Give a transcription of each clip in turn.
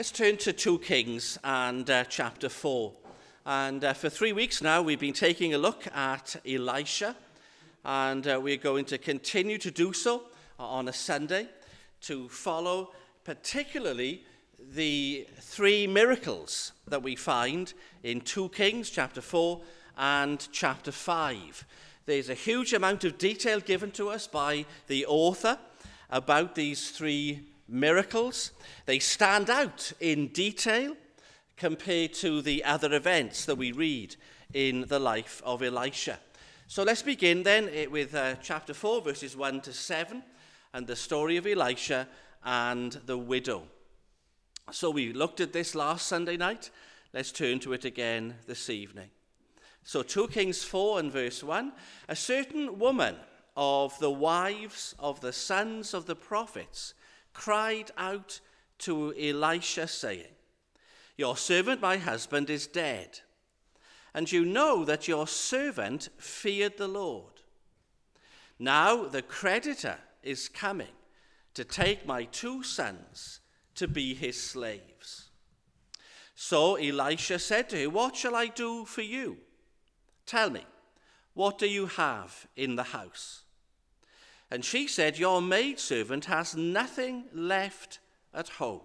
Let's turn to 2 Kings and uh, chapter 4. And uh, for three weeks now, we've been taking a look at Elisha, and uh, we're going to continue to do so on a Sunday to follow particularly the three miracles that we find in 2 Kings chapter 4 and chapter 5. There's a huge amount of detail given to us by the author about these three miracles. They stand out in detail compared to the other events that we read in the life of Elisha. So let's begin then eh, with uh, chapter 4, verses 1 to 7, and the story of Elisha and the widow. So we looked at this last Sunday night. Let's turn to it again this evening. So 2 Kings 4 and verse 1 A certain woman of the wives of the sons of the prophets cried out to Elisha, saying, Your servant, my husband, is dead, and you know that your servant feared the Lord. Now the creditor is coming to take my two sons to be his slaves. So Elisha said to her, What shall I do for you? Tell me, what do you have in the house? And she said, Your maidservant has nothing left at home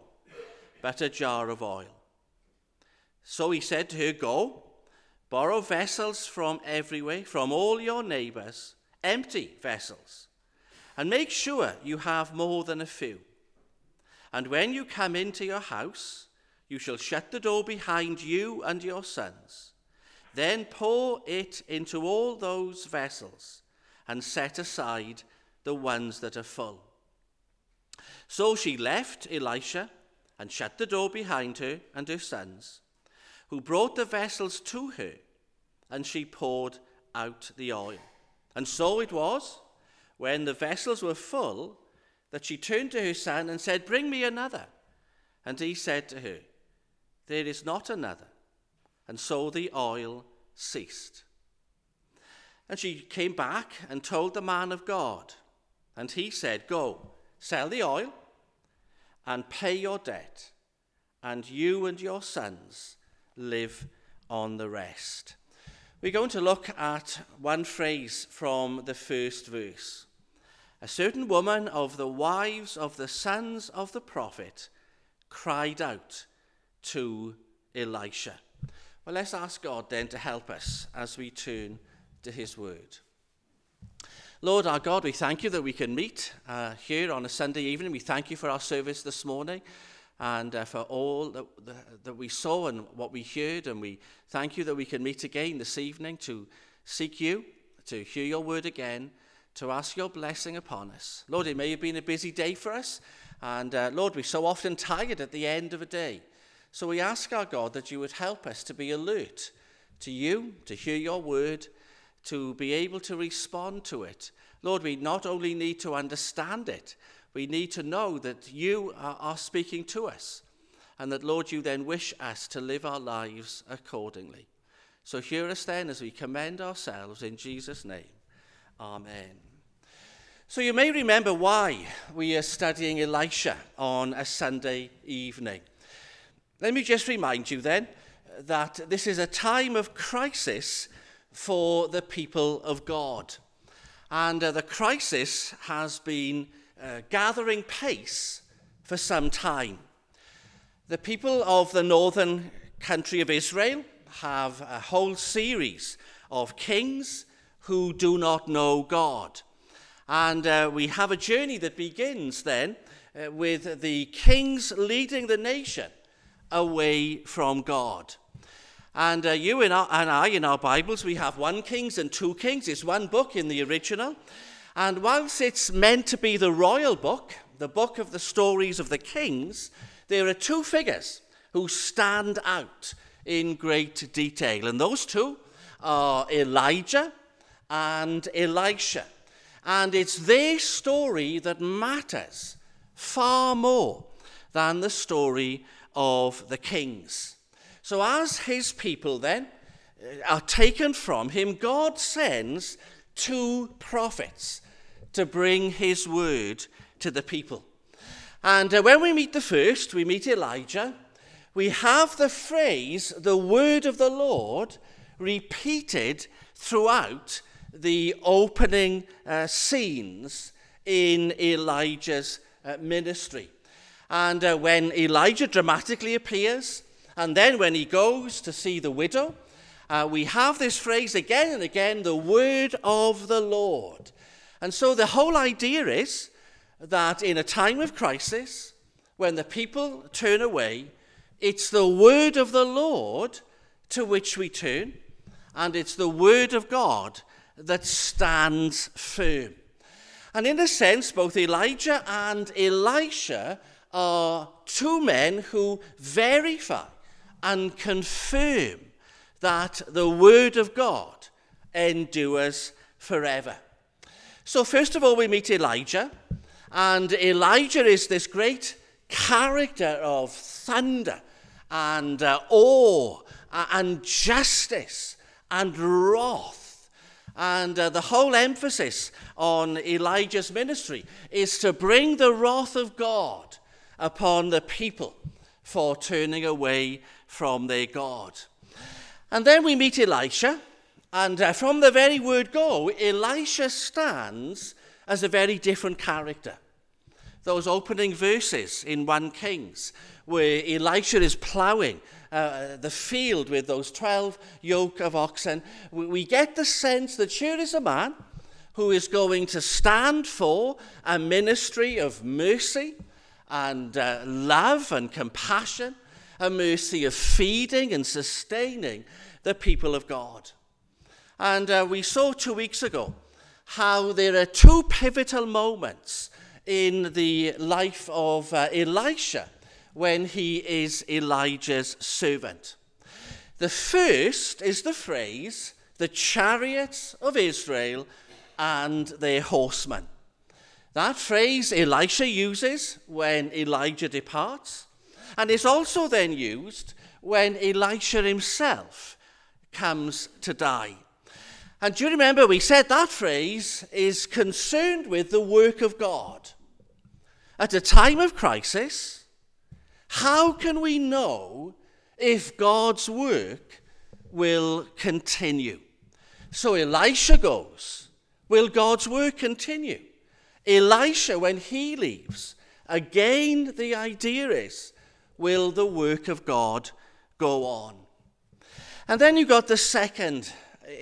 but a jar of oil. So he said to her, Go, borrow vessels from everywhere, from all your neighbors, empty vessels, and make sure you have more than a few. And when you come into your house, you shall shut the door behind you and your sons. Then pour it into all those vessels and set aside the ones that are full. So she left Elisha and shut the door behind her and her sons, who brought the vessels to her, and she poured out the oil. And so it was, when the vessels were full, that she turned to her son and said, Bring me another. And he said to her, There is not another. And so the oil ceased. And she came back and told the man of God. And he said, Go, sell the oil and pay your debt, and you and your sons live on the rest. We're going to look at one phrase from the first verse. A certain woman of the wives of the sons of the prophet cried out to Elisha. Well, let's ask God then to help us as we turn to his word. Lord our God, we thank you that we can meet uh, here on a Sunday evening. We thank you for our service this morning and uh, for all that, that we saw and what we heard. And we thank you that we can meet again this evening to seek you, to hear your word again, to ask your blessing upon us. Lord, it may have been a busy day for us. And uh, Lord, we're so often tired at the end of a day. So we ask our God that you would help us to be alert to you, to hear your word, to be able to respond to it. Lord, we not only need to understand it, we need to know that you are, are speaking to us, and that, Lord, you then wish us to live our lives accordingly. So hear us then as we commend ourselves in Jesus' name. Amen. So you may remember why we are studying Elisha on a Sunday evening. Let me just remind you then that this is a time of crisis for the people of God. And uh, the crisis has been uh, gathering pace for some time. The people of the northern country of Israel have a whole series of kings who do not know God. And uh, we have a journey that begins then uh, with the kings leading the nation away from God. And uh, you and, I, in our Bibles, we have one Kings and two Kings. It's one book in the original. And whilst it's meant to be the royal book, the book of the stories of the kings, there are two figures who stand out in great detail. And those two are Elijah and Elisha. And it's their story that matters far more than the story of the kings. So, as his people then uh, are taken from him, God sends two prophets to bring his word to the people. And uh, when we meet the first, we meet Elijah, we have the phrase, the word of the Lord, repeated throughout the opening uh, scenes in Elijah's uh, ministry. And uh, when Elijah dramatically appears, and then when he goes to see the widow, uh, we have this phrase again and again the word of the Lord. And so the whole idea is that in a time of crisis, when the people turn away, it's the word of the Lord to which we turn, and it's the word of God that stands firm. And in a sense, both Elijah and Elisha are two men who verify and confirm that the word of God endures forever. So, first of all, we meet Elijah, and Elijah is this great character of thunder and uh, awe and justice and wrath. And uh, the whole emphasis on Elijah's ministry is to bring the wrath of God upon the people for turning away from their God. And then we meet Elisha, and uh, from the very word go, Elisha stands as a very different character. Those opening verses in 1 Kings, where Elisha is ploughing uh, the field with those 12 yoke of oxen, we, get the sense that here is a man who is going to stand for a ministry of mercy and uh, love and compassion, a mercy of feeding and sustaining the people of God. And uh, we saw two weeks ago how there are two pivotal moments in the life of uh, Elisha when he is Elijah's servant. The first is the phrase, the chariots of Israel and their horsemen. That phrase Elisha uses when Elijah departs, and it's also then used when Elisha himself comes to die. And do you remember we said that phrase is concerned with the work of God? At a time of crisis, how can we know if God's work will continue? So Elisha goes. Will God's work continue? Elisha, when he leaves, again the idea is will the work of God go on? And then you got the second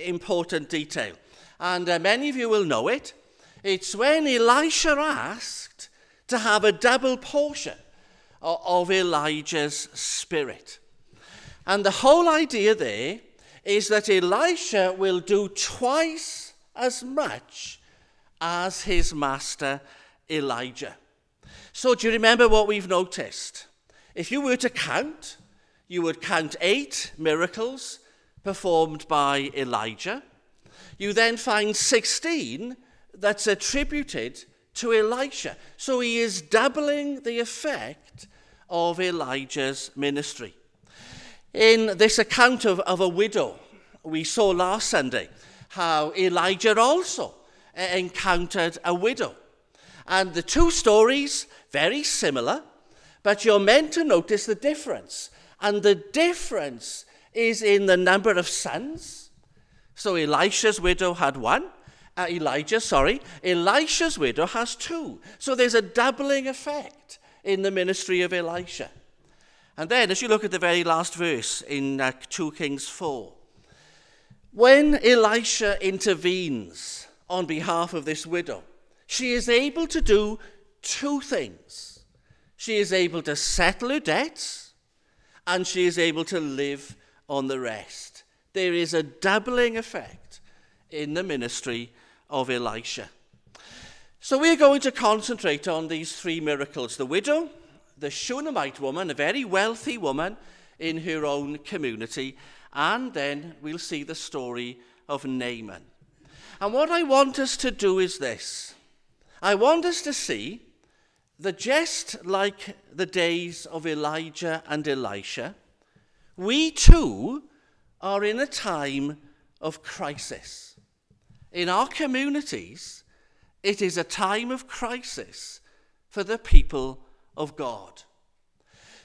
important detail, and uh, many of you will know it. It's when Elisha asked to have a double portion of Elijah's spirit. And the whole idea there is that Elisha will do twice as much as his master Elijah. So, do you remember what we've noticed? If you were to count, you would count eight miracles performed by Elijah. You then find 16 that's attributed to Elisha. So he is doubling the effect of Elijah's ministry. In this account of, of a widow, we saw last Sunday how Elijah also encountered a widow. And the two stories, very similar, but you're meant to notice the difference. And the difference is in the number of sons. So Elisha's widow had one. Uh, Elijah, sorry. Elisha's widow has two. So there's a doubling effect in the ministry of Elisha. And then, as you look at the very last verse in uh, 2 Kings 4, when Elisha intervenes on behalf of this widow, she is able to do two things. She is able to settle her debts and she is able to live on the rest. There is a doubling effect in the ministry of Elisha. So we're going to concentrate on these three miracles the widow, the Shunammite woman, a very wealthy woman in her own community, and then we'll see the story of Naaman. And what I want us to do is this I want us to see that just like the days of Elijah and Elisha, we too are in a time of crisis. In our communities, it is a time of crisis for the people of God.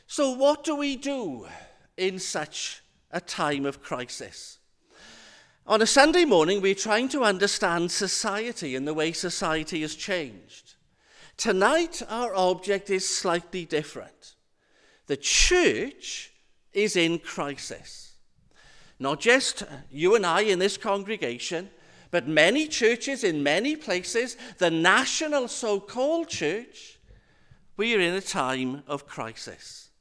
So, what do we do in such a time of crisis? On a Sunday morning, we're trying to understand society and the way society has changed. Tonight, our object is slightly different. The church is in crisis. Not just you and I in this congregation, but many churches in many places, the national so called church, we are in a time of crisis.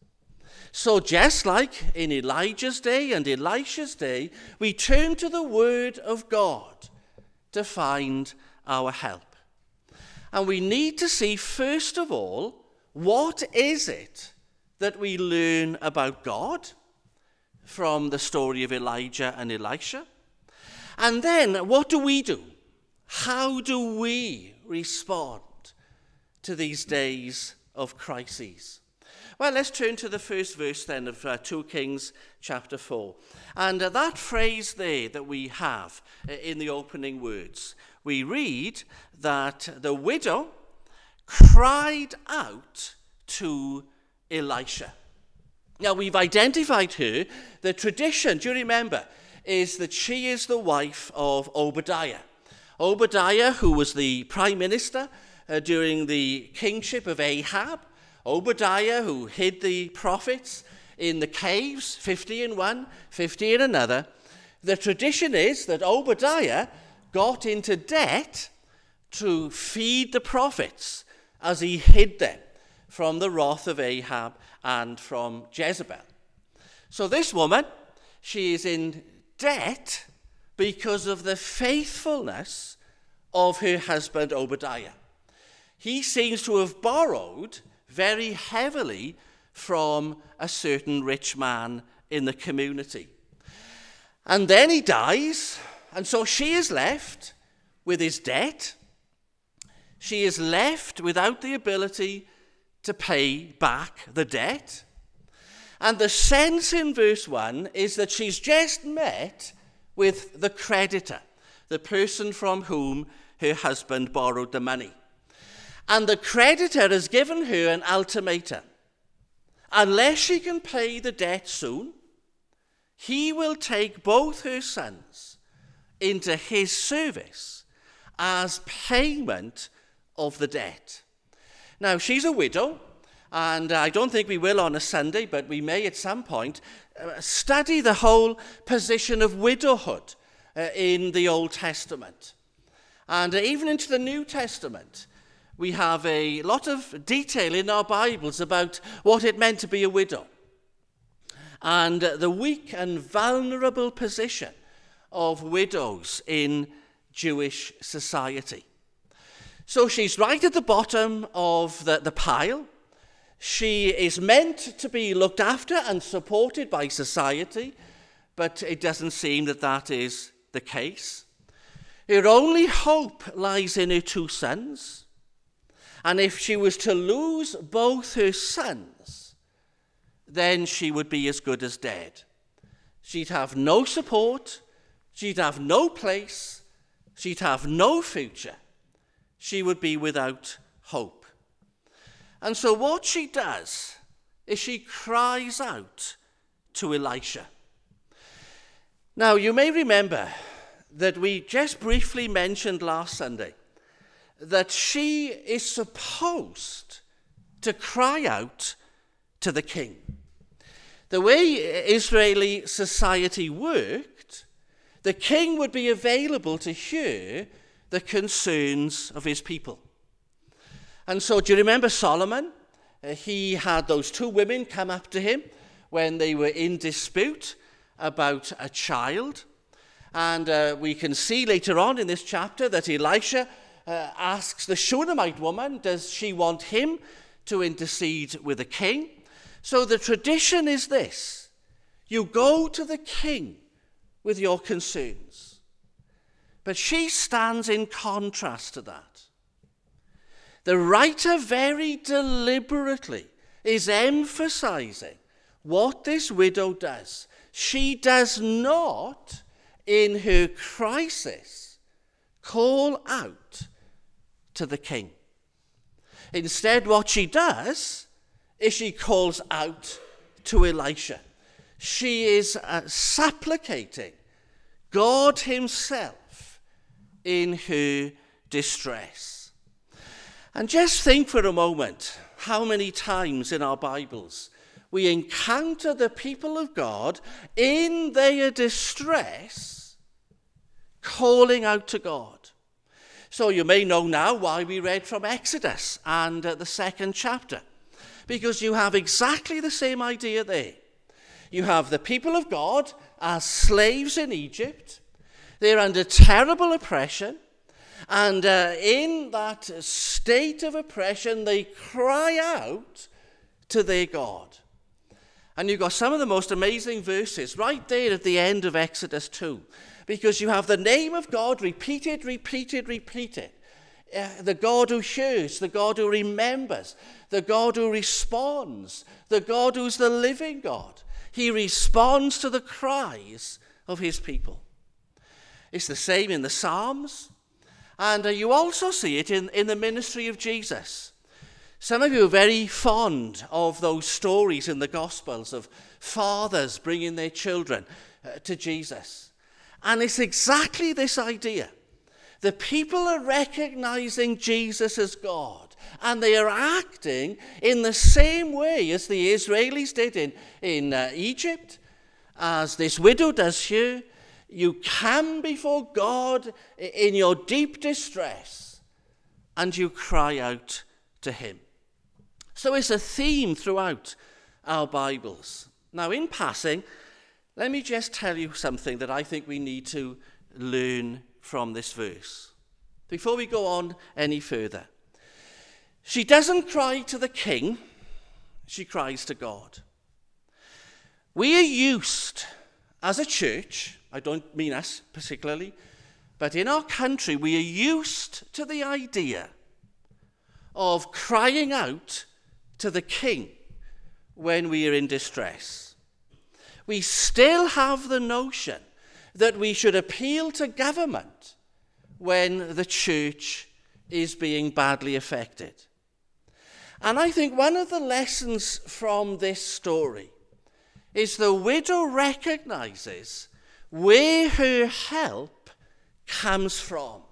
So, just like in Elijah's day and Elisha's day, we turn to the Word of God to find our help. And we need to see, first of all, what is it that we learn about God from the story of Elijah and Elisha? And then, what do we do? How do we respond to these days of crises? Well, let's turn to the first verse then of uh, 2 Kings chapter 4. And uh, that phrase there that we have uh, in the opening words, we read that the widow cried out to Elisha. Now, we've identified her. The tradition, do you remember, is that she is the wife of Obadiah. Obadiah, who was the prime minister uh, during the kingship of Ahab, Obadiah, who hid the prophets in the caves, 50 in one, 50 in another. The tradition is that Obadiah got into debt to feed the prophets as he hid them from the wrath of Ahab and from Jezebel. So this woman, she is in debt because of the faithfulness of her husband Obadiah. He seems to have borrowed very heavily from a certain rich man in the community. And then he dies, and so she is left with his debt. She is left without the ability to pay back the debt. And the sense in verse 1 is that she's just met with the creditor, the person from whom her husband borrowed the money. And the creditor has given her an ultimatum. Unless she can pay the debt soon, he will take both her sons into his service as payment of the debt. Now, she's a widow, and I don't think we will on a Sunday, but we may at some point uh, study the whole position of widowhood uh, in the Old Testament. And uh, even into the New Testament, we have a lot of detail in our Bibles about what it meant to be a widow and the weak and vulnerable position of widows in Jewish society. So she's right at the bottom of the, the pile. She is meant to be looked after and supported by society, but it doesn't seem that that is the case. Her only hope lies in her two sons. And if she was to lose both her sons, then she would be as good as dead. She'd have no support, she'd have no place, she'd have no future. She would be without hope. And so, what she does is she cries out to Elisha. Now, you may remember that we just briefly mentioned last Sunday that she is supposed to cry out to the king. The way Israeli society worked, the king would be available to hear the concerns of his people. And so, do you remember Solomon? Uh, he had those two women come up to him when they were in dispute about a child. And uh, we can see later on in this chapter that Elisha uh, asks the Shunammite woman, does she want him to intercede with the king? So the tradition is this you go to the king with your concerns. But she stands in contrast to that. The writer very deliberately is emphasizing what this widow does. She does not, in her crisis, call out to the king. Instead, what she does is she calls out to Elisha. She is uh, supplicating God Himself in her distress. And just think for a moment how many times in our Bibles we encounter the people of God in their distress calling out to God. So you may know now why we read from Exodus and uh, the second chapter, because you have exactly the same idea there. You have the people of God as slaves in Egypt, they're under terrible oppression. And uh, in that state of oppression, they cry out to their God. And you've got some of the most amazing verses right there at the end of Exodus 2, because you have the name of God repeated, repeated, repeated. Uh, the God who hears, the God who remembers, the God who responds, the God who's the living God. He responds to the cries of his people. It's the same in the Psalms. And uh, you also see it in, in the ministry of Jesus. Some of you are very fond of those stories in the Gospels of fathers bringing their children uh, to Jesus. And it's exactly this idea. The people are recognizing Jesus as God, and they are acting in the same way as the Israelis did in, in uh, Egypt, as this widow does here, you come before God in your deep distress and you cry out to Him. So it's a theme throughout our Bibles. Now, in passing, let me just tell you something that I think we need to learn from this verse before we go on any further. She doesn't cry to the king, she cries to God. We are used as a church I don't mean us particularly, but in our country, we are used to the idea of crying out to the king when we are in distress. We still have the notion that we should appeal to government when the church is being badly affected. And I think one of the lessons from this story is the widow recognizes where her help comes from.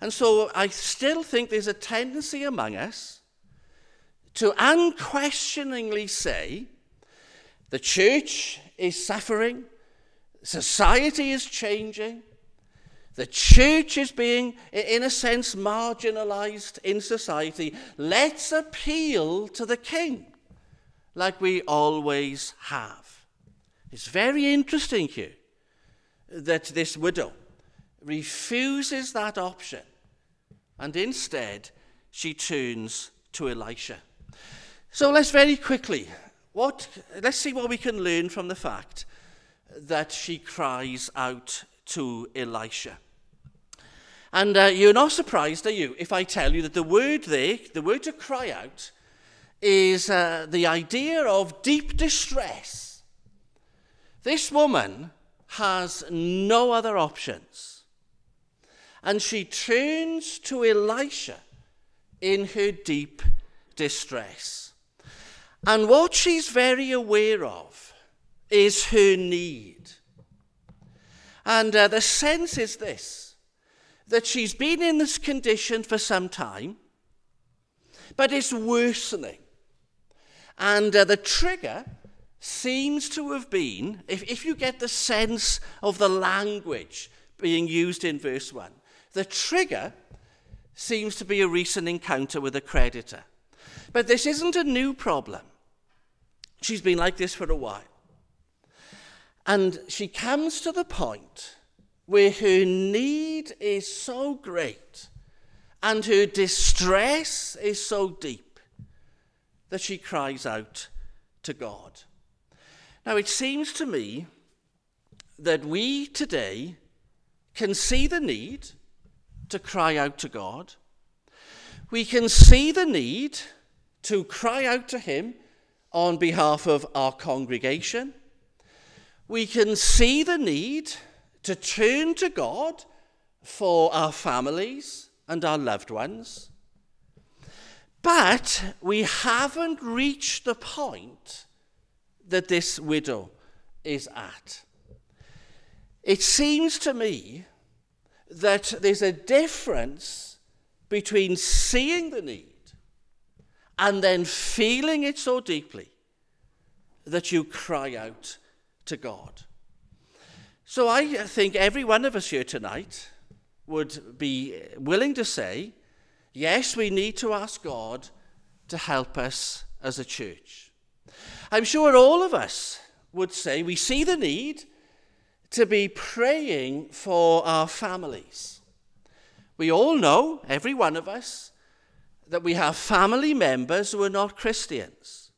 And so I still think there's a tendency among us to unquestioningly say the church is suffering, society is changing, the church is being, in a sense, marginalized in society. Let's appeal to the king like we always have. It's very interesting here that this widow refuses that option and instead she turns to Elisha. So let's very quickly, what, let's see what we can learn from the fact that she cries out to Elisha. And uh, you're not surprised, are you, if I tell you that the word there, the word to cry out, is uh, the idea of deep distress this woman has no other options. And she turns to Elisha in her deep distress. And what she's very aware of is her need. And uh, the sense is this that she's been in this condition for some time, but it's worsening. And uh, the trigger seems to have been, if, if you get the sense of the language being used in verse 1, the trigger seems to be a recent encounter with a creditor. But this isn't a new problem. She's been like this for a while. And she comes to the point where her need is so great and her distress is so deep that she cries out to God. Now, it seems to me that we today can see the need to cry out to God. We can see the need to cry out to Him on behalf of our congregation. We can see the need to turn to God for our families and our loved ones. But we haven't reached the point that this widow is at. It seems to me that there's a difference between seeing the need and then feeling it so deeply that you cry out to God. So I uh, think every one of us here tonight would be willing to say, yes, we need to ask God to help us as a church. I'm sure all of us would say we see the need to be praying for our families. We all know, every one of us, that we have family members who are not Christians.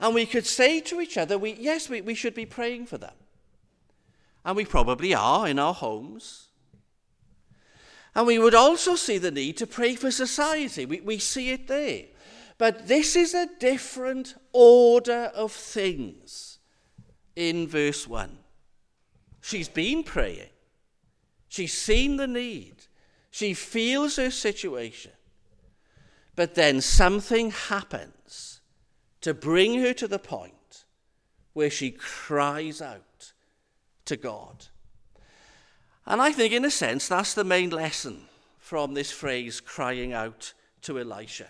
And we could say to each other, we, yes, we, we should be praying for them. And we probably are in our homes. And we would also see the need to pray for society. We, we see it there. But this is a different order of things in verse 1. She's been praying, she's seen the need, she feels her situation. But then something happens to bring her to the point where she cries out to God. And I think, in a sense, that's the main lesson from this phrase, crying out to Elisha.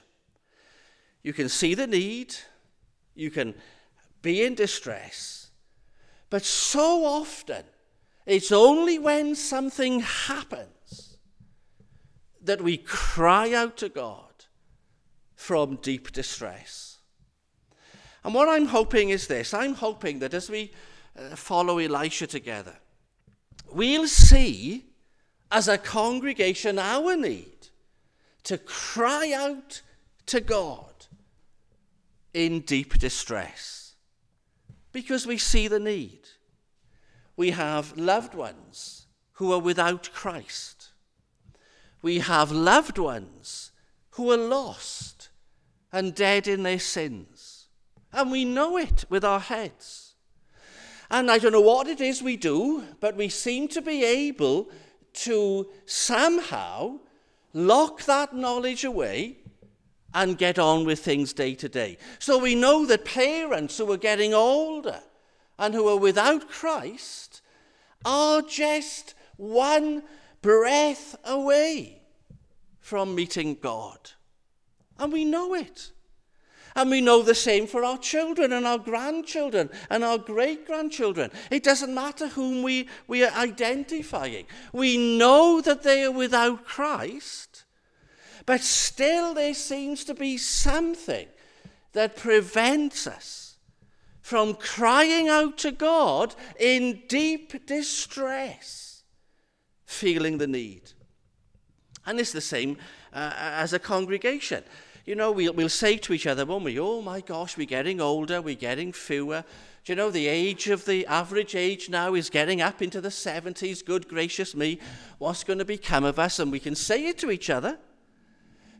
You can see the need, you can be in distress, but so often it's only when something happens that we cry out to God from deep distress. And what I'm hoping is this I'm hoping that as we uh, follow Elisha together, we'll see as a congregation our need to cry out to God in deep distress because we see the need. We have loved ones who are without Christ. We have loved ones who are lost and dead in their sins. And we know it with our heads. And I don't know what it is we do, but we seem to be able to somehow lock that knowledge away and get on with things day to day. So we know that parents who are getting older and who are without Christ are just one breath away from meeting God. And we know it. And we know the same for our children and our grandchildren and our great grandchildren. It doesn't matter whom we, we are identifying. We know that they are without Christ, but still there seems to be something that prevents us from crying out to God in deep distress, feeling the need. And it's the same uh, as a congregation you know, we'll, we'll say to each other, won't we? Oh my gosh, we're getting older, we're getting fewer. Do you know, the age of the average age now is getting up into the 70s. Good gracious me, what's going to become of us? And we can say it to each other.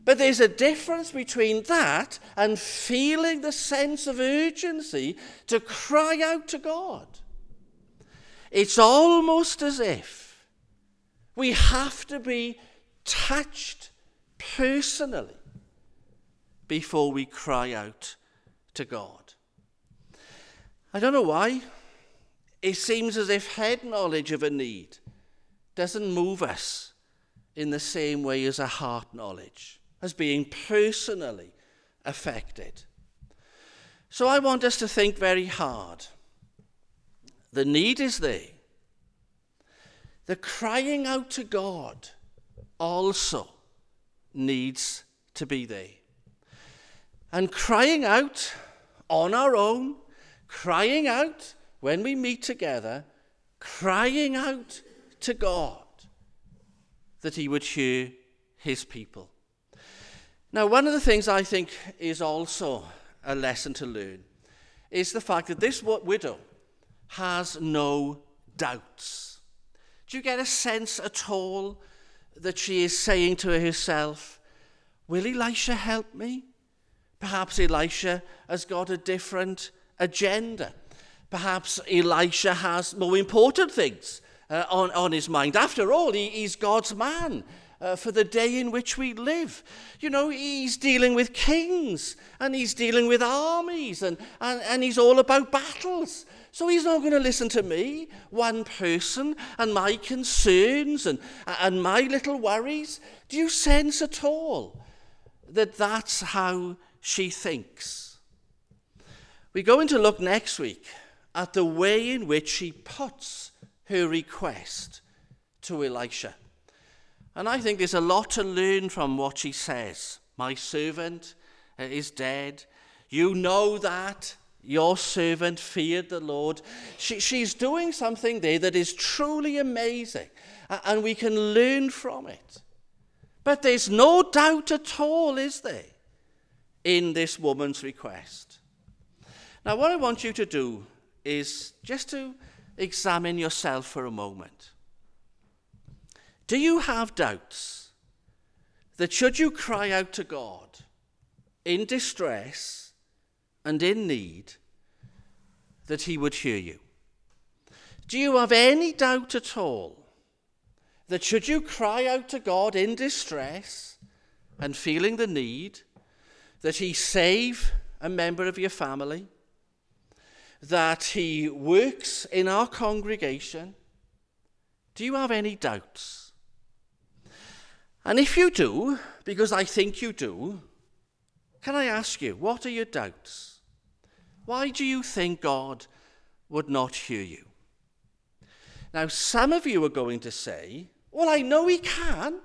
But there's a difference between that and feeling the sense of urgency to cry out to God. It's almost as if we have to be touched personally before we cry out to God. I don't know why. It seems as if head knowledge of a need doesn't move us in the same way as a heart knowledge, as being personally affected. So I want us to think very hard. The need is there. The crying out to God also needs to be there and crying out on our own, crying out when we meet together, crying out to God that He would hear His people. Now, one of the things I think is also a lesson to learn is the fact that this widow has no doubts. Do you get a sense at all that she is saying to herself, Will Elisha help me? Perhaps Elisha has got a different agenda. Perhaps Elisha has more important things uh, on, on his mind. After all, he, he's God's man. uh, for the day in which we live. You know, he's dealing with kings and he's dealing with armies and, and, and he's all about battles. So he's not going to listen to me, one person, and my concerns and, and my little worries. Do you sense at all that that's how she thinks? We're going to look next week at the way in which she puts her request to Elisha. And I think there's a lot to learn from what she says. My servant is dead. You know that. Your servant feared the Lord. She, she's doing something there that is truly amazing, and we can learn from it. But there's no doubt at all, is there, in this woman's request. Now, what I want you to do is just to examine yourself for a moment. Do you have doubts that should you cry out to God in distress and in need, that He would hear you? Do you have any doubt at all that should you cry out to God in distress and feeling the need, that He save a member of your family? that He works in our congregation? Do you have any doubts? And if you do, because I think you do, can I ask you, what are your doubts? Why do you think God would not hear you? Now, some of you are going to say, Well, I know He can.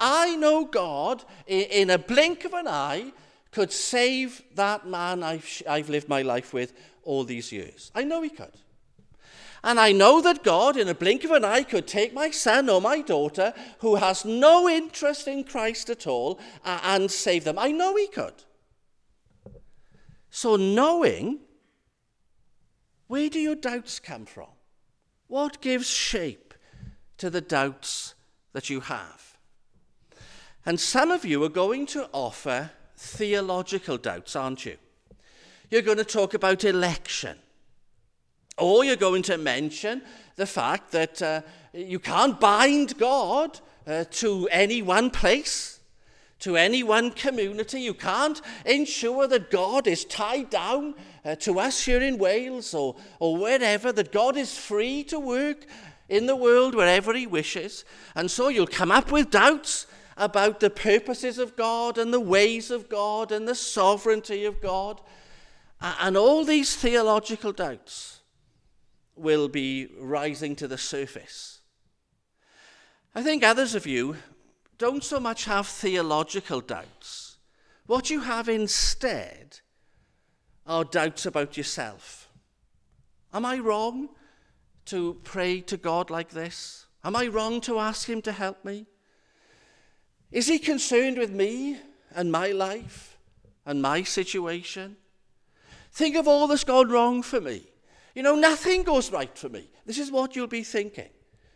I know God, in a blink of an eye, could save that man I've, I've lived my life with all these years. I know He could. And I know that God, in a blink of an eye, could take my son or my daughter who has no interest in Christ at all uh, and save them. I know He could. So, knowing, where do your doubts come from? What gives shape to the doubts that you have? And some of you are going to offer theological doubts, aren't you? You're going to talk about election. Or you're going to mention the fact that uh, you can't bind God uh, to any one place, to any one community. You can't ensure that God is tied down uh, to us here in Wales or, or wherever, that God is free to work in the world wherever He wishes. And so you'll come up with doubts about the purposes of God and the ways of God and the sovereignty of God. And all these theological doubts will be rising to the surface. I think others of you don't so much have theological doubts. What you have instead are doubts about yourself. Am I wrong to pray to God like this? Am I wrong to ask Him to help me? Is He concerned with me and my life and my situation? Think of all that's gone wrong for me. You know, nothing goes right for me. This is what you'll be thinking.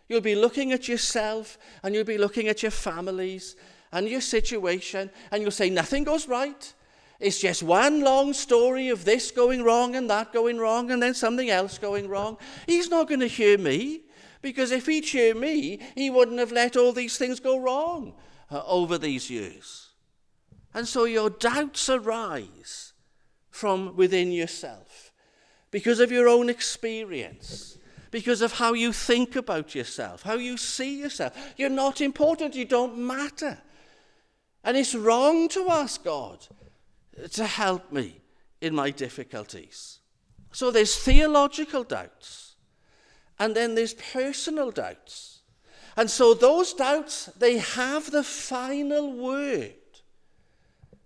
You'll be looking at yourself and you'll be looking at your families and your situation and you'll say, nothing goes right. It's just one long story of this going wrong and that going wrong and then something else going wrong. He's not going to hear me because if he'd hear me, he wouldn't have let all these things go wrong uh, over these years. And so your doubts arise from within yourself because of your own experience, because of how you think about yourself, how you see yourself. You're not important, you don't matter. And it's wrong to ask God to help me in my difficulties. So there's theological doubts, and then there's personal doubts. And so those doubts, they have the final word.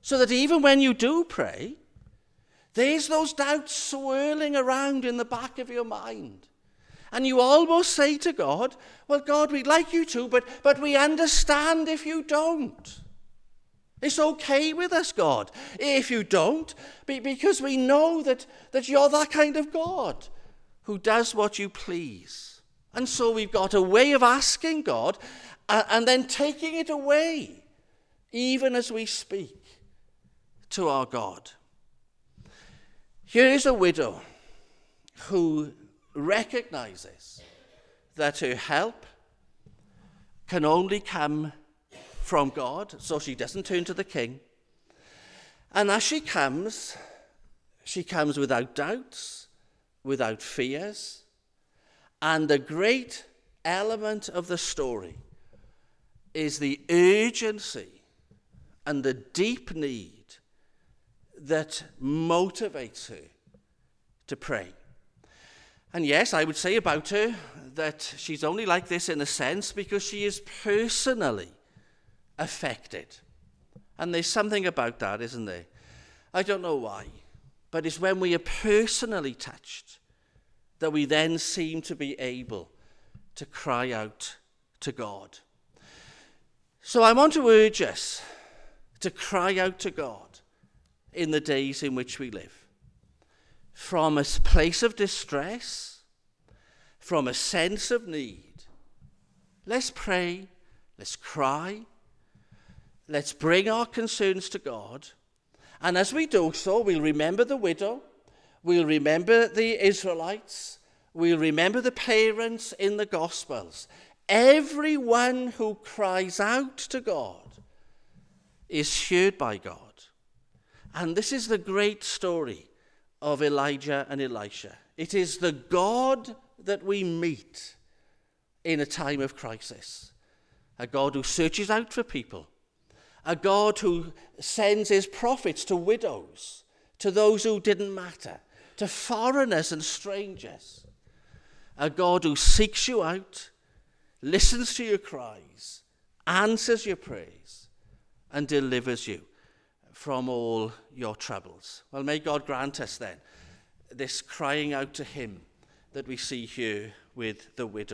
So that even when you do pray, there's those doubts swirling around in the back of your mind. And you almost say to God, Well, God, we'd like you to, but, but we understand if you don't. It's okay with us, God, if you don't, because we know that, that you're that kind of God who does what you please. And so we've got a way of asking God uh, and then taking it away, even as we speak to our God. Here is a widow who recognizes that her help can only come from God, so she doesn't turn to the king. And as she comes, she comes without doubts, without fears. And the great element of the story is the urgency and the deep need that motivates her to pray. And yes, I would say about her that she's only like this in a sense because she is personally affected. And there's something about that, isn't there? I don't know why, but it's when we are personally touched that we then seem to be able to cry out to God. So I want to urge us to cry out to God in the days in which we live. From a place of distress, from a sense of need. Let's pray, let's cry, let's bring our concerns to God. And as we do so, we'll remember the widow, we'll remember the Israelites, we'll remember the parents in the Gospels. Everyone who cries out to God is heard by God. And this is the great story of Elijah and Elisha. It is the God that we meet in a time of crisis. A God who searches out for people. A God who sends his prophets to widows, to those who didn't matter, to foreigners and strangers. A God who seeks you out, listens to your cries, answers your praise, and delivers you from all your troubles. Well, may God grant us then this crying out to him that we see here with the widow.